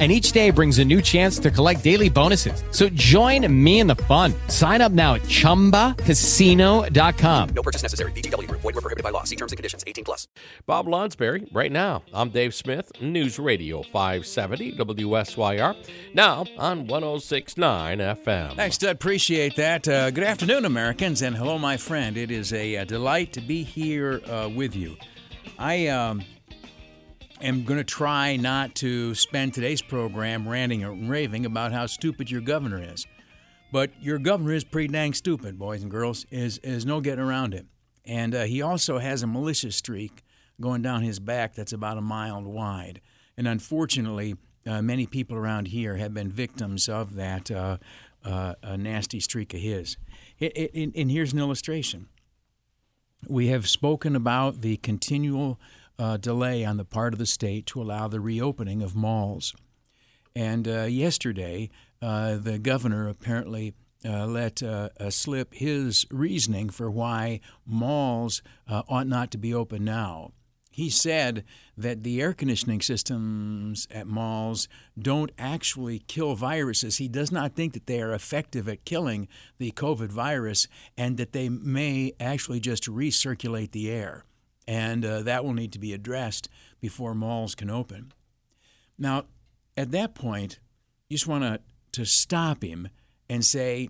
and each day brings a new chance to collect daily bonuses. So join me in the fun. Sign up now at ChumbaCasino.com. No purchase necessary. VGW. Void were prohibited by law. See terms and conditions. 18 plus. Bob Lonsberry, right now. I'm Dave Smith, News Radio 570 WSYR, now on 1069 FM. Thanks, Dud. Appreciate that. Uh, good afternoon, Americans, and hello, my friend. It is a, a delight to be here uh, with you. I um, am going to try not to spend today's program ranting and raving about how stupid your governor is. But your governor is pretty dang stupid, boys and girls. Is is no getting around it. And uh, he also has a malicious streak going down his back that's about a mile wide. And unfortunately, uh, many people around here have been victims of that uh, uh nasty streak of his. It, it, and here's an illustration. We have spoken about the continual uh, delay on the part of the state to allow the reopening of malls. And uh, yesterday, uh, the governor apparently uh, let uh, slip his reasoning for why malls uh, ought not to be open now. He said that the air conditioning systems at malls don't actually kill viruses. He does not think that they are effective at killing the COVID virus and that they may actually just recirculate the air and uh, that will need to be addressed before malls can open. Now, at that point, you just want to to stop him and say,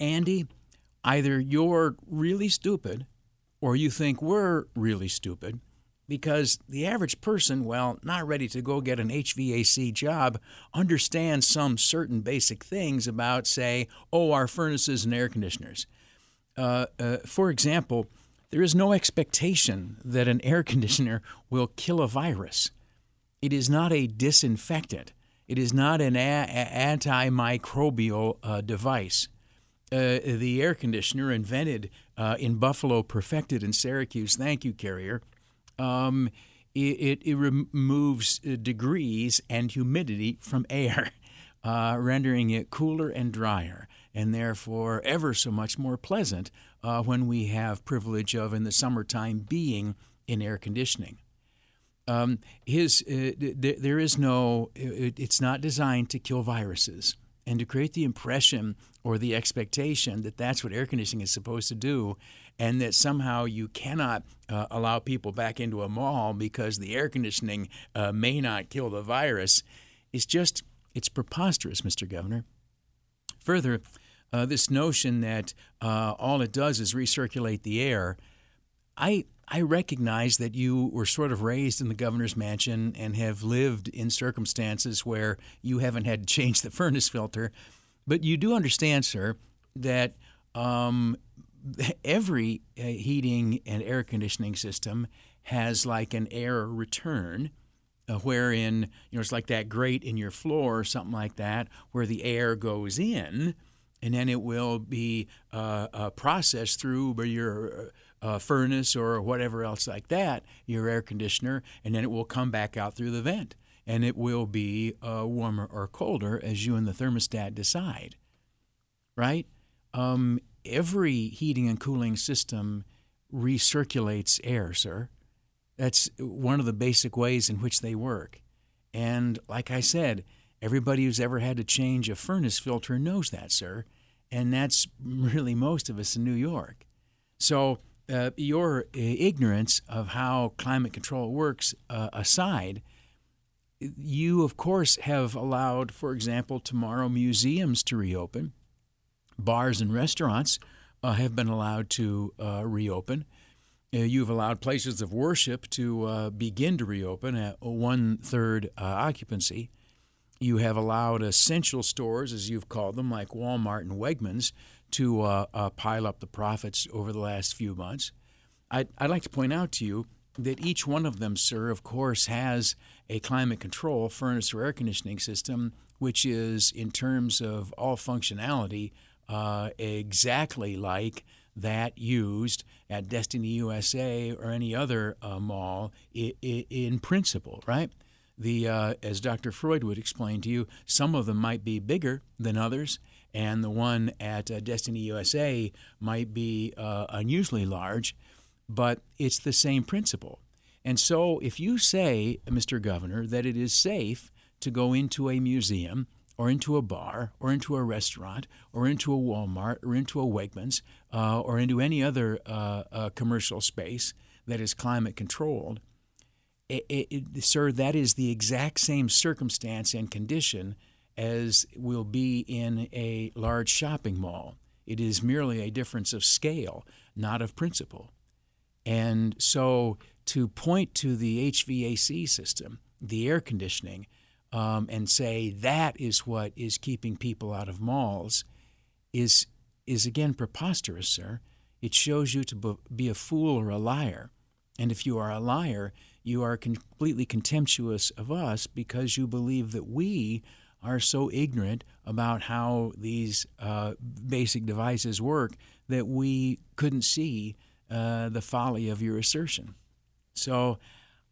Andy, either you're really stupid or you think we're really stupid because the average person, well, not ready to go get an HVAC job, understands some certain basic things about, say, oh, our furnaces and air conditioners. Uh, uh, for example, there is no expectation that an air conditioner will kill a virus. It is not a disinfectant. It is not an a- antimicrobial uh, device. Uh, the air conditioner invented uh, in Buffalo, perfected in Syracuse, thank you, Carrier, um, it, it, it, removes uh, degrees and humidity from air, uh, rendering it cooler and drier, and therefore ever so much more pleasant uh, when we have privilege of in the summertime being in air conditioning. Um, his uh, th- there is no it, it's not designed to kill viruses and to create the impression or the expectation that that's what air conditioning is supposed to do and that somehow you cannot uh, allow people back into a mall because the air conditioning uh, may not kill the virus is just it's preposterous mr governor further uh, this notion that uh, all it does is recirculate the air. I I recognize that you were sort of raised in the governor's mansion and have lived in circumstances where you haven't had to change the furnace filter, but you do understand, sir, that um, every uh, heating and air conditioning system has like an air return. Uh, wherein you know it's like that grate in your floor or something like that, where the air goes in, and then it will be uh, uh, processed through your uh, furnace or whatever else like that, your air conditioner, and then it will come back out through the vent. And it will be uh, warmer or colder as you and the thermostat decide. Right? Um, every heating and cooling system recirculates air, sir. That's one of the basic ways in which they work. And like I said, Everybody who's ever had to change a furnace filter knows that, sir. And that's really most of us in New York. So, uh, your uh, ignorance of how climate control works uh, aside, you, of course, have allowed, for example, tomorrow museums to reopen, bars and restaurants uh, have been allowed to uh, reopen. Uh, you've allowed places of worship to begin to reopen at one third occupancy. You have allowed essential stores, as you've called them, like Walmart and Wegmans, to uh, uh, pile up the profits over the last few months. I'd, I'd like to point out to you that each one of them, sir, of course, has a climate control furnace or air conditioning system, which is, in terms of all functionality, uh, exactly like that used at Destiny USA or any other uh, mall in, in principle, right? The uh, as Dr. Freud would explain to you, some of them might be bigger than others, and the one at uh, Destiny USA might be uh, unusually large, but it's the same principle. And so, if you say, Mr. Governor, that it is safe to go into a museum or into a bar or into a restaurant or into a Walmart or into a Wegmans uh, or into any other uh, uh, commercial space that is climate controlled, it, it, sir, that is the exact same circumstance and condition as will be in a large shopping mall. It is merely a difference of scale, not of principle. And so to point to the HVAC system, the air conditioning, um, and say that is what is keeping people out of malls is is again preposterous, sir. It shows you to be a fool or a liar. And if you are a liar, you are completely contemptuous of us because you believe that we are so ignorant about how these uh, basic devices work that we couldn't see uh, the folly of your assertion. So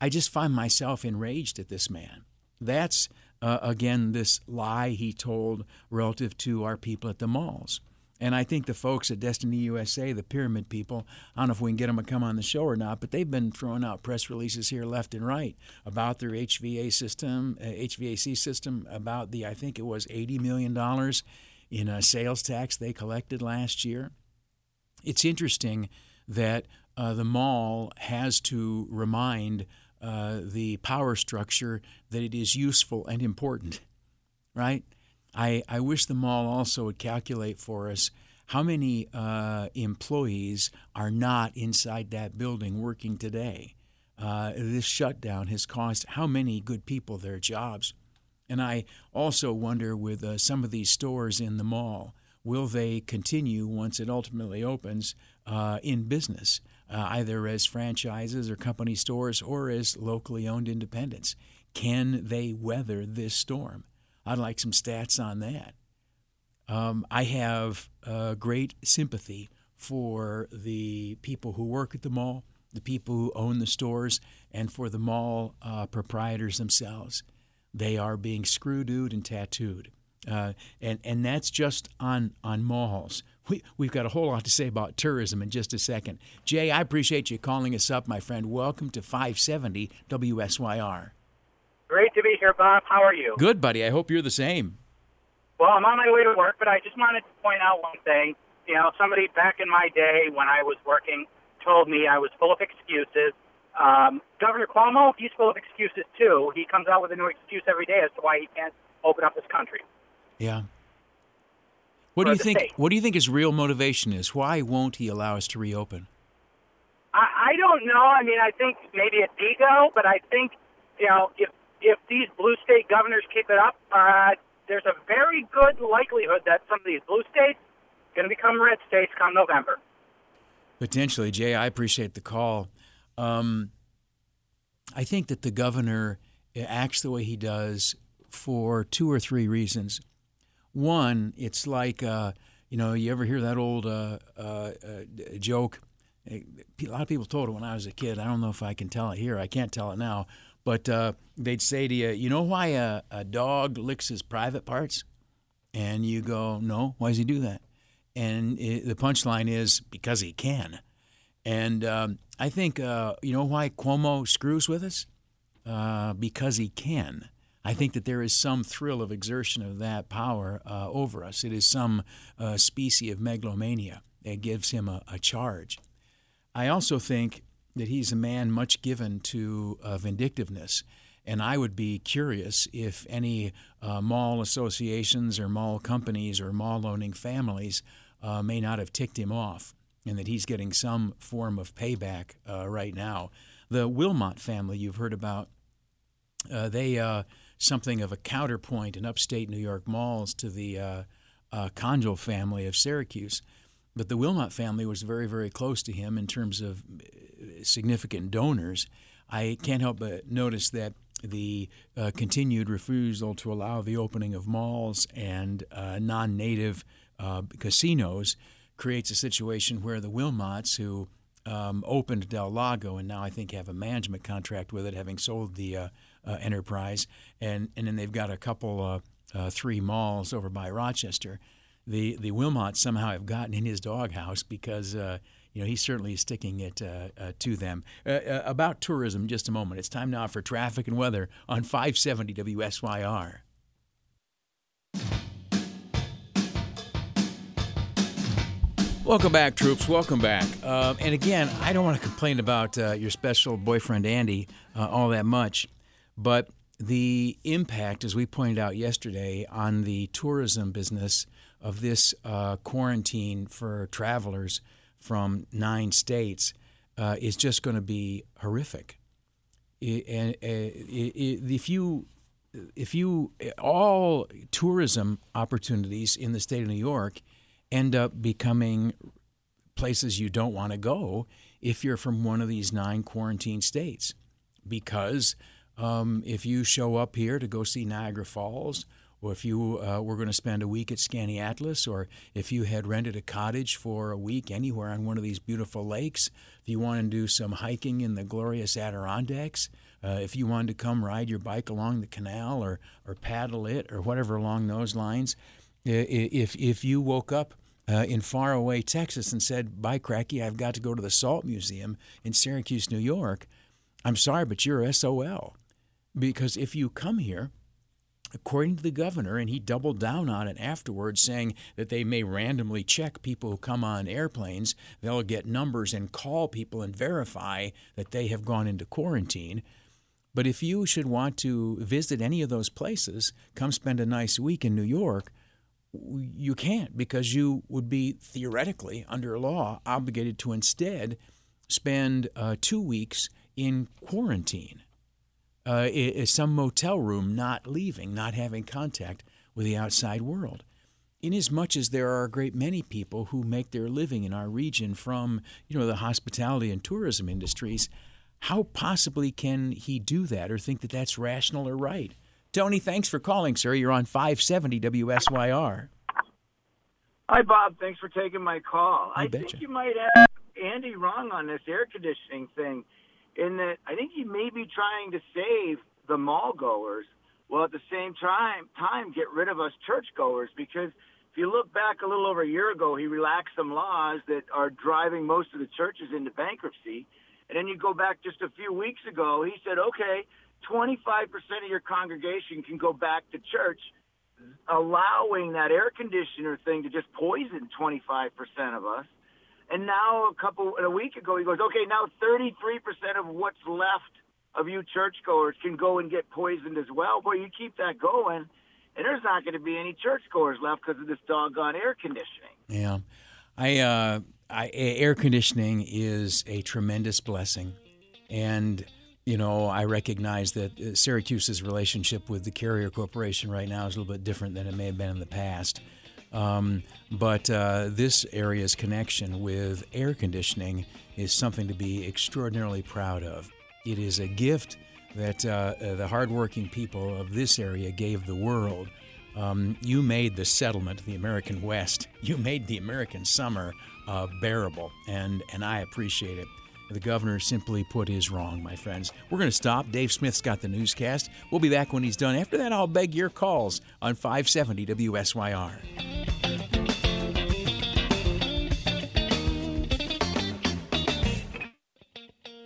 I just find myself enraged at this man. That's, uh, again, this lie he told relative to our people at the malls. And I think the folks at Destiny USA, the pyramid people, I don't know if we can get them to come on the show or not, but they've been throwing out press releases here left and right about their HVA system, uh, HVAC system, about the I think it was eighty million dollars in a sales tax they collected last year. It's interesting that uh, the mall has to remind uh, the power structure that it is useful and important, right? I, I wish the mall also would calculate for us how many uh, employees are not inside that building working today. Uh, this shutdown has cost how many good people their jobs. And I also wonder with uh, some of these stores in the mall, will they continue once it ultimately opens uh, in business, uh, either as franchises or company stores or as locally owned independents? Can they weather this storm? I'd like some stats on that. Um, I have uh, great sympathy for the people who work at the mall, the people who own the stores, and for the mall uh, proprietors themselves. They are being screwed and tattooed. Uh, and, and that's just on, on malls. We, we've got a whole lot to say about tourism in just a second. Jay, I appreciate you calling us up, my friend. Welcome to 570 WSYR. Great to be here, Bob. How are you? Good, buddy. I hope you're the same. Well, I'm on my way to work, but I just wanted to point out one thing. You know, somebody back in my day when I was working told me I was full of excuses. Um, Governor Cuomo, he's full of excuses too. He comes out with a new excuse every day as to why he can't open up this country. Yeah. What do you think? State. What do you think his real motivation is? Why won't he allow us to reopen? I, I don't know. I mean, I think maybe it's ego, but I think you know if if these blue state governors keep it up, uh, there's a very good likelihood that some of these blue states are going to become red states come November. Potentially, Jay. I appreciate the call. Um, I think that the governor acts the way he does for two or three reasons. One, it's like uh, you know, you ever hear that old uh, uh, uh joke? A lot of people told it when I was a kid. I don't know if I can tell it here. I can't tell it now. But uh, they'd say to you, you know why a, a dog licks his private parts? And you go, no, why does he do that? And it, the punchline is because he can. And um, I think, uh, you know why Cuomo screws with us? Because he can. I think that there is some thrill of exertion of that power uh, over us. It is some uh, species of megalomania that gives him a, a charge. I also think that he's a man much given to uh, vindictiveness. And I would be curious if any uh, mall associations or mall companies or mall owning families uh, may not have ticked him off and that he's getting some form of payback uh, right now. The Wilmot family you've heard about, they something of a counterpoint in upstate New York malls to the uh, Congel family of Syracuse. But the Wilmot family was very, very close to him in terms of significant donors, I can't help but notice that the uh, continued refusal to allow the opening of malls and uh, non native uh, casinos creates a situation where the Wilmots, who um, opened Del Lago and now I think have a management contract with it, having sold the uh, uh, enterprise, and and then they've got a couple, uh, uh three malls over by Rochester. The the Wilmots somehow have gotten in his doghouse because. Uh, you know, he's certainly sticking it uh, to them. about tourism, just a moment. It's time now for traffic and weather on 570 WSYR. Welcome back, troops. Welcome back. Uh, and again, I don't want to complain about uh, your special boyfriend, Andy, uh, all that much, but the impact, as we pointed out yesterday, on the tourism business of this uh, quarantine for travelers from nine states uh, is just going to be horrific. And if you if you all tourism opportunities in the state of New York end up becoming places you don't want to go if you're from one of these nine quarantine states. Because um, if you show up here to go see Niagara Falls, or if you uh, were going to spend a week at Skaneateles, or if you had rented a cottage for a week anywhere on one of these beautiful lakes, if you want to do some hiking in the glorious Adirondacks, uh, if you wanted to come ride your bike along the canal or, or paddle it or whatever along those lines, if if you woke up uh, in faraway Texas and said, "By cracky, I've got to go to the Salt Museum in Syracuse, New York," I'm sorry, but you're SOL, because if you come here. According to the governor, and he doubled down on it afterwards, saying that they may randomly check people who come on airplanes. They'll get numbers and call people and verify that they have gone into quarantine. But if you should want to visit any of those places, come spend a nice week in New York, you can't because you would be theoretically, under law, obligated to instead spend uh, two weeks in quarantine, uh, some motel room, not leaving, not having contact with the outside world. Inasmuch as there are a great many people who make their living in our region from, you know, the hospitality and tourism industries, how possibly can he do that or think that that's rational or right? Tony, thanks for calling, sir. You're on 570 WSYR. Hi, Bob. Thanks for taking my call. I, I betcha. think you might have Andy wrong on this air conditioning thing, in that I think he may be trying to save the mall goers, while at the same time time get rid of us churchgoers. Because if you look back a little over a year ago, he relaxed some laws that are driving most of the churches into bankruptcy. And then you go back just a few weeks ago, he said, okay, 25% of your congregation can go back to church, allowing that air conditioner thing to just poison 25% of us. And now a couple a week ago he goes, okay, now 33% of what's left of you churchgoers can go and get poisoned as well. Boy, you keep that going, and there's not going to be any churchgoers left because of this doggone air conditioning. Yeah, I, uh, I air conditioning is a tremendous blessing, and you know, I recognize that uh, Syracuse's relationship with the Carrier Corporation right now is a little bit different than it may have been in the past. Um, but uh, this area's connection with air conditioning is something to be extraordinarily proud of. It is a gift that uh, the hardworking people of this area gave the world. Um, you made the settlement, the American West, you made the American summer uh, bearable, and, and I appreciate it. The governor simply put is wrong, my friends. We're going to stop. Dave Smith's got the newscast. We'll be back when he's done. After that, I'll beg your calls on 570 WSYR.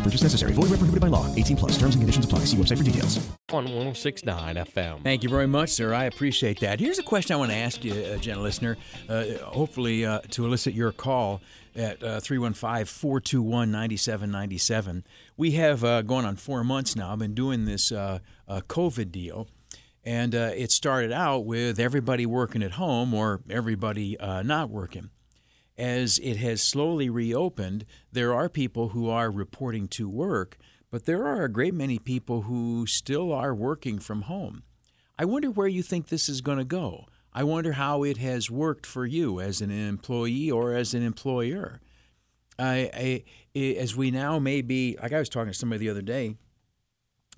No purchase necessary. Void where prohibited by law. 18 plus. Terms and conditions apply. See website for details. on 1069 FM. Thank you very much, sir. I appreciate that. Here's a question I want to ask you, uh, gentle listener, uh, hopefully uh, to elicit your call at uh, 315 421 9797. We have uh, going on four months now. I've been doing this uh, uh COVID deal. And uh, it started out with everybody working at home or everybody uh, not working. As it has slowly reopened, there are people who are reporting to work, but there are a great many people who still are working from home. I wonder where you think this is going to go. I wonder how it has worked for you as an employee or as an employer. I, I, as we now may be, like I was talking to somebody the other day,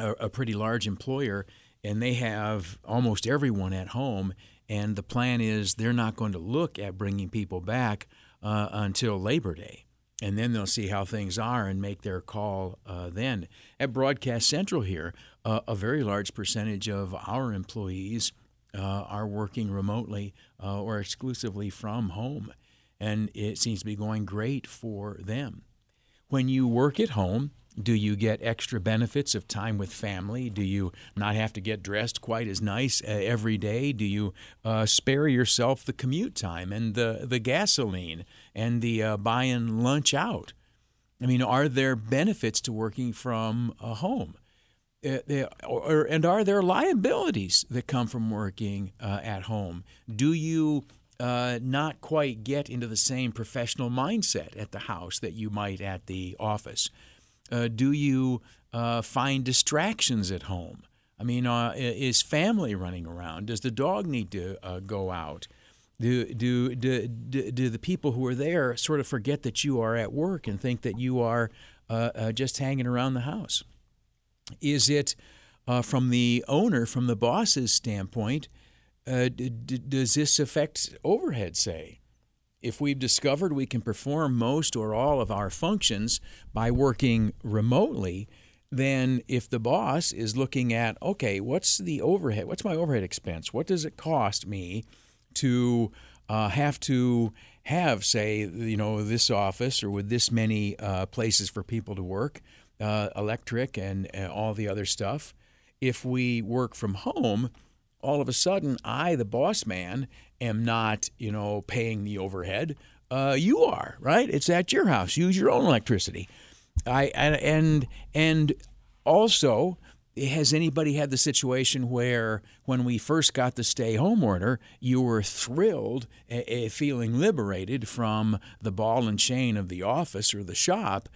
a, a pretty large employer, and they have almost everyone at home, and the plan is they're not going to look at bringing people back uh, until Labor Day. And then they'll see how things are and make their call uh, then. At Broadcast Central here, uh, a very large percentage of our employees uh, are working remotely uh, or exclusively from home. And it seems to be going great for them. When you work at home, do you get extra benefits of time with family? Do you not have to get dressed quite as nice uh, every day? Do you uh, spare yourself the commute time and the, the gasoline and the uh, buying lunch out? I mean, are there benefits to working from a home? Uh, or, and are there liabilities that come from working uh, at home? Do you uh, not quite get into the same professional mindset at the house that you might at the office? Uh, do you uh, find distractions at home? I mean, uh, is family running around? Does the dog need to uh, go out? Do, do, do, do, the people who are there sort of forget that you are at work and think that you are uh, uh, just hanging around the house? Is it from the owner, from the boss's standpoint, does this affect overhead, say? If we've discovered we can perform most or all of our functions by working remotely, then if the boss is looking at, okay, what's the overhead? What's my overhead expense? What does it cost me to uh, have to have, say, you know, this office or with this many uh, places for people to work, uh, electric and all the other stuff? If we work from home, all of a sudden, I, the boss man, am not, you know, paying the overhead. Uh, you are, right? It's at your house. Use your own electricity. I and and also, has anybody had the situation where when we first got the stay home order, you were thrilled, uh, feeling liberated from the ball and chain of the office or the shop?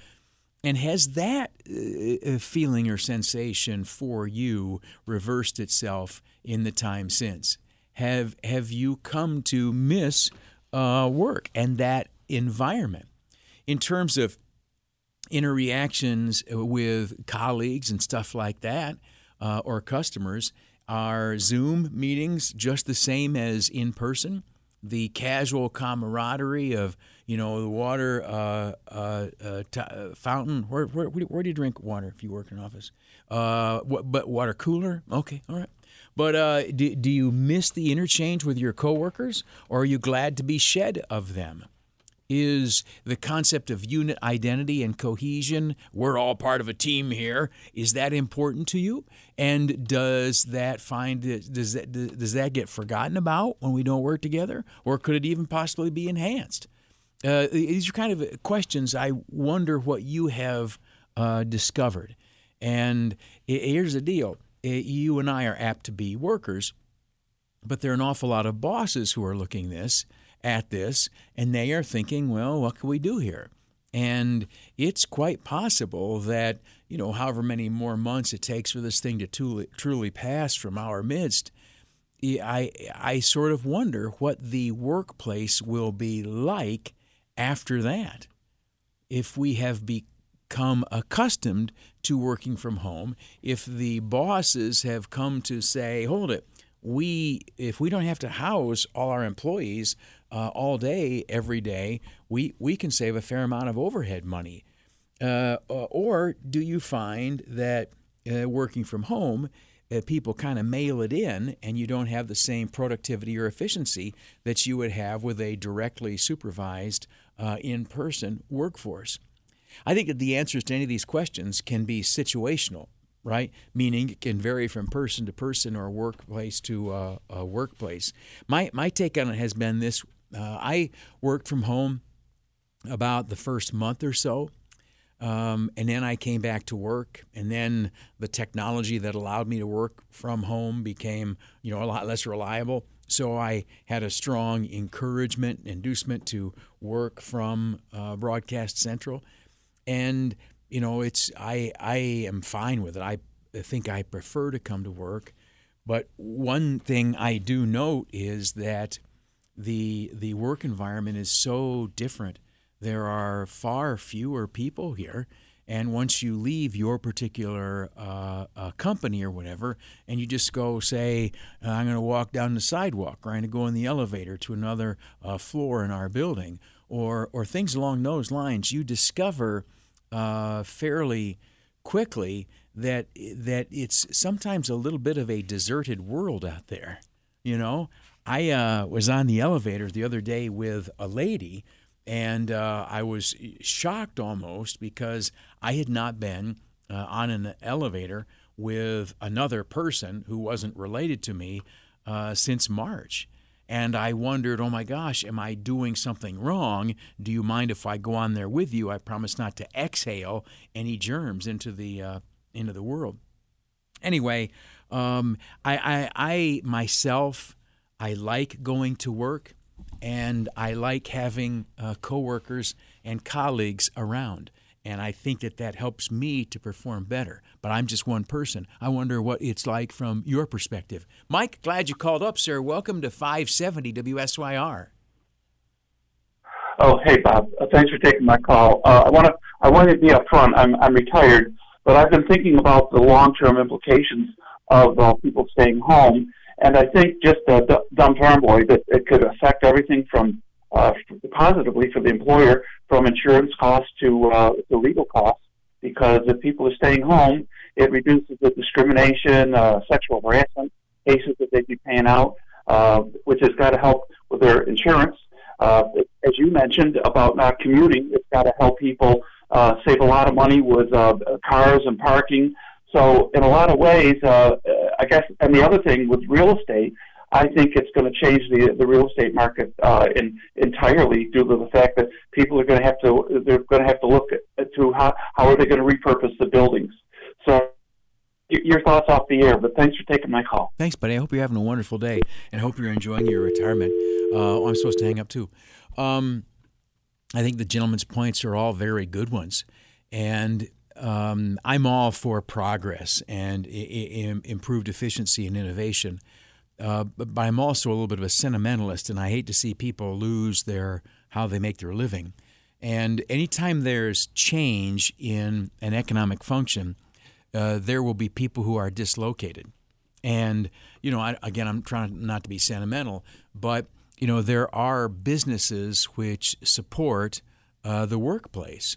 And has that uh, feeling or sensation for you reversed itself in the time since? have have you come to miss uh, work and that environment? In terms of interactions with colleagues and stuff like that uh, or customers are zoom meetings just the same as in person? The casual camaraderie of you know the water uh, uh, uh t- uh, fountain where, where, where, do you drink water if you work in an office? Uh, but water cooler? Okay all right but uh, do, do you miss the interchange with your coworkers, or are you glad to be shed of them? Is the concept of unit identity and cohesion, we're all part of a team here, is that important to you? And does that find does that does that get forgotten about when we don't work together, or could it even possibly be enhanced? Uh, these are kind of questions I wonder what you have uh, discovered. And here's the deal you and I are apt to be workers, but there are an awful lot of bosses who are looking this at this, and they are thinking, well, what can we do here? And it's quite possible that, you know, however many more months it takes for this thing to truly, pass from our midst, I, I sort of wonder what the workplace will be like after that. If we have become accustomed to working from home, if the bosses have come to say, hold it, we if we don't have to house all our employees uh, all day every day, we we can save a fair amount of overhead money. Uh, uh or do you find that uh, working from home, uh, people kind of mail it in, and you don't have the same productivity or efficiency that you would have with a directly supervised uh, in-person workforce? I think that the answers to any of these questions can be situational, right? Meaning it can vary from person to person or workplace to uh, a workplace. My, my take on it has been this uh, I worked from home about the first month or so. Um, and then I came back to work, and then the technology that allowed me to work from home became, you know, a lot less reliable. So I had a strong encouragement, inducement to work from uh, Broadcast Central, and you know it's I I am fine with it. I think I prefer to come to work, but one thing I do note is that the the work environment is so different. There are far fewer people here. And once you leave your particular uh, uh, company or whatever, and you just go say, I'm going to walk down the sidewalk, or I'm going to go in the elevator to another uh, floor in our building, or or things along those lines, you discover uh, fairly quickly that that it's sometimes a little bit of a deserted world out there. You know, I uh, was on the elevator the other day with a lady and uh, I was shocked almost because I had not been uh, on an elevator with another person who wasn't related to me uh, since March. And I wondered, oh my gosh, am I doing something wrong? Do you mind if I go on there with you? I promise not to exhale any germs into the uh, into the world. Anyway, um, I, I, I myself, I like going to work and I like having uh, coworkers and colleagues around. And I think that that helps me to perform better. But I'm just one person. I wonder what it's like from your perspective. Mike, glad you called up, sir. Welcome to 570 WSYR. Oh, hey, Bob. Uh, thanks for taking my call. Uh, I want to I want to be upfront. I'm I'm retired, but I've been thinking about the long-term implications of uh, people staying home and I think just a d- dumb farm boy that it could affect everything from uh, positively for the employer from insurance costs to uh, to legal costs because if people are staying home, it reduces the discrimination, uh, sexual harassment cases that they'd be paying out, uh, which has got to help with their insurance. Uh, as you mentioned about not commuting, it's got to help people uh, save a lot of money with uh, cars and parking. So in a lot of ways, uh, I guess, and the other thing with real estate, I think it's going to change the the real estate market uh, in, entirely due to the fact that people are going to have to they're going to have to look at, to how how are they going to repurpose the buildings. So your thoughts off the air, but thanks for taking my call. Thanks, buddy. I hope you're having a wonderful day, and I hope you're enjoying your retirement. Uh, oh, I'm supposed to hang up too. Um, I think the gentleman's points are all very good ones, and um, I'm all for progress and I- I- improved efficiency and innovation. Uh, but, I'm also a little bit of a sentimentalist, and I hate to see people lose their how they make their living. And anytime there's change in an economic function, uh, there will be people who are dislocated. And you know, I, again, I'm trying not to be sentimental, but you know, there are businesses which support uh, the workplace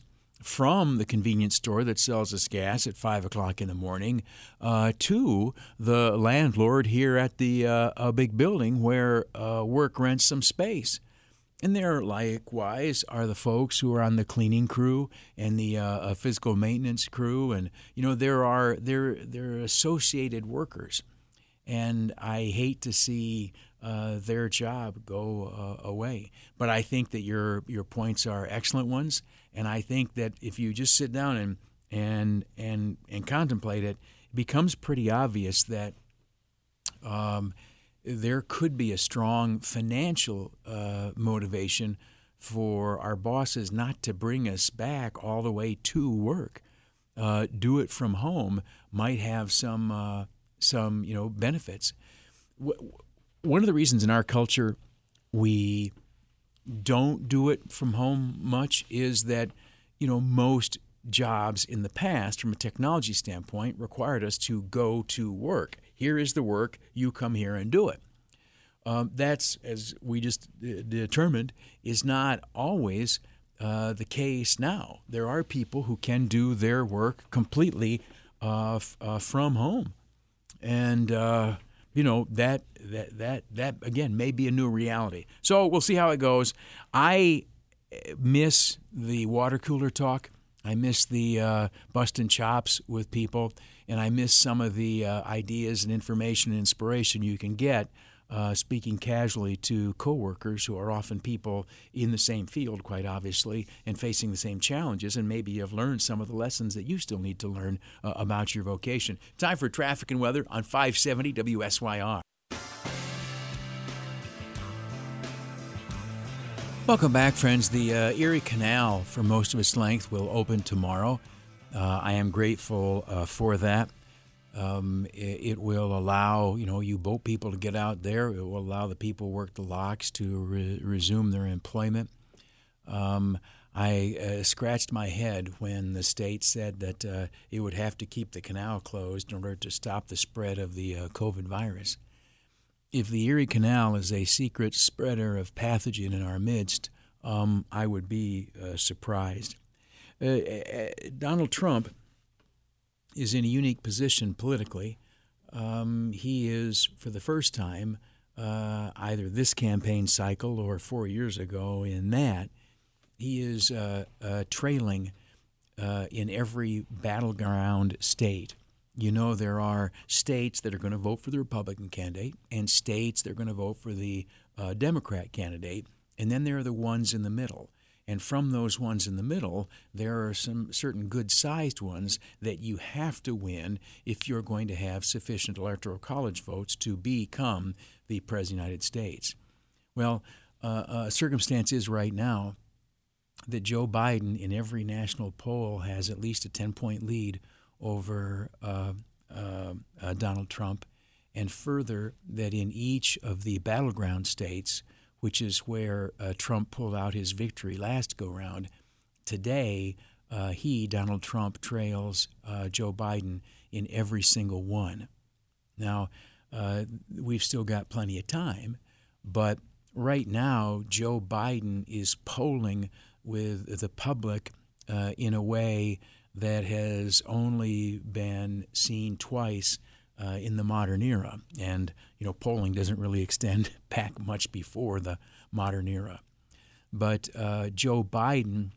from the convenience store that sells us gas at five o'clock in the morning uh, to the landlord here at the uh, big building where uh, work rents some space. And there, likewise, are the folks who are on the cleaning crew and the uh, physical maintenance crew, and you know there are there are associated workers, and I hate to see uh, their job go uh, away. But I think that your your points are excellent ones, and I think that if you just sit down and and and and contemplate it, it becomes pretty obvious that um, there could be a strong financial uh, motivation for our bosses not to bring us back all the way to work. Uh, do it from home might have some uh, some you know benefits. One of the reasons in our culture we don't do it from home much is that you know most jobs in the past from a technology standpoint required us to go to work. Here is the work you come here and do it. Um, that's as we just d- determined is not always uh, the case now. There are people who can do their work completely uh, f- uh, from home and uh, you know that that that that again may be a new reality. So we'll see how it goes. I eh, miss the water cooler talk. I miss the uh, busting chops with people, and I miss some of the uh, ideas and information and inspiration you can get uh, speaking casually to coworkers who are often people in the same field, quite obviously, and facing the same challenges. And maybe you have learned some of the lessons that you still need to learn uh, about your vocation. Time for traffic and weather on 570 WSYR. Welcome back, friends. The uh, Erie Canal, for most of its length, will open tomorrow. Uh, I am grateful uh, for that. Um, it, it, will allow you know you boat people to get out there. It will allow the people who work the locks to re- resume their employment. Um, I uh, scratched my head when the state said that uh, it would have to keep the canal closed in order to stop the spread of the uh, COVID virus. If the Erie Canal is a secret spreader of pathogen in our midst, um, I would be uh, surprised. Uh, uh, Donald Trump is in a unique position politically. Um, he is, for the first time, either this campaign cycle or four years ago, in that he is uh, uh, trailing uh, in every battleground state. You know, there are states that are going to vote for the Republican candidate and states that are going to vote for the uh, Democrat candidate. And then there are the ones in the middle. And from those ones in the middle, there are some certain good sized ones that you have to win if you're going to have sufficient electoral college votes to become the President of the United States. Well, uh, uh, circumstance is right now that Joe Biden, in every national poll, has at least a 10 point lead over uh, uh, uh, Donald Trump, and further, that in each of the battleground states, which is where uh, Trump pulled out his victory last go round, today uh, he, Donald Trump, trails uh, Joe Biden in every single one. Now, we've still got plenty of time, but right now, Joe Biden is polling with the public uh, in a way that has only been seen twice uh, in the modern era. And, you know, polling doesn't really extend back much before the modern era. But uh, Joe Biden,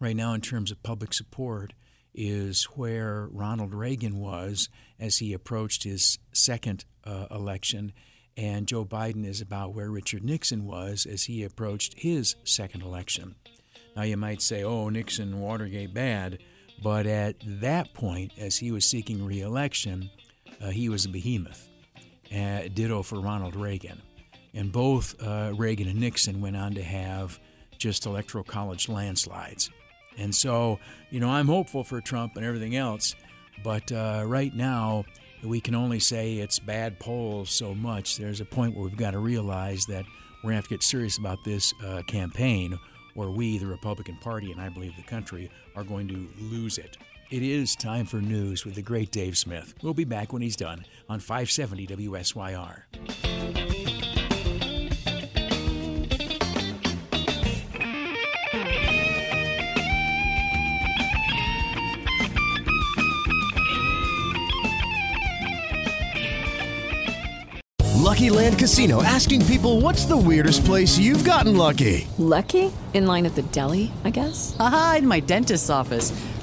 right now, in terms of public support, is where Ronald Reagan was as he approached his second uh, election. And Joe Biden is about where Richard Nixon was as he approached his second election. Now, you might say, oh, Nixon, Watergate bad. But at that point, as he was seeking reelection, uh, he was a behemoth. Uh, ditto for Ronald Reagan. And both uh, Reagan and Nixon went on to have just electoral college landslides. And so, you know, I'm hopeful for Trump and everything else. But uh, right now, we can only say it's bad polls so much. There's a point where we've got to realize that we're going to have to get serious about this uh, campaign or we, the Republican Party, and I believe the country, are going to lose it. It is time for news with the great Dave Smith. We'll be back when he's done on 570 WSYR. Lucky Land Casino asking people what's the weirdest place you've gotten lucky? Lucky? In line at the deli, I guess? Aha, in my dentist's office.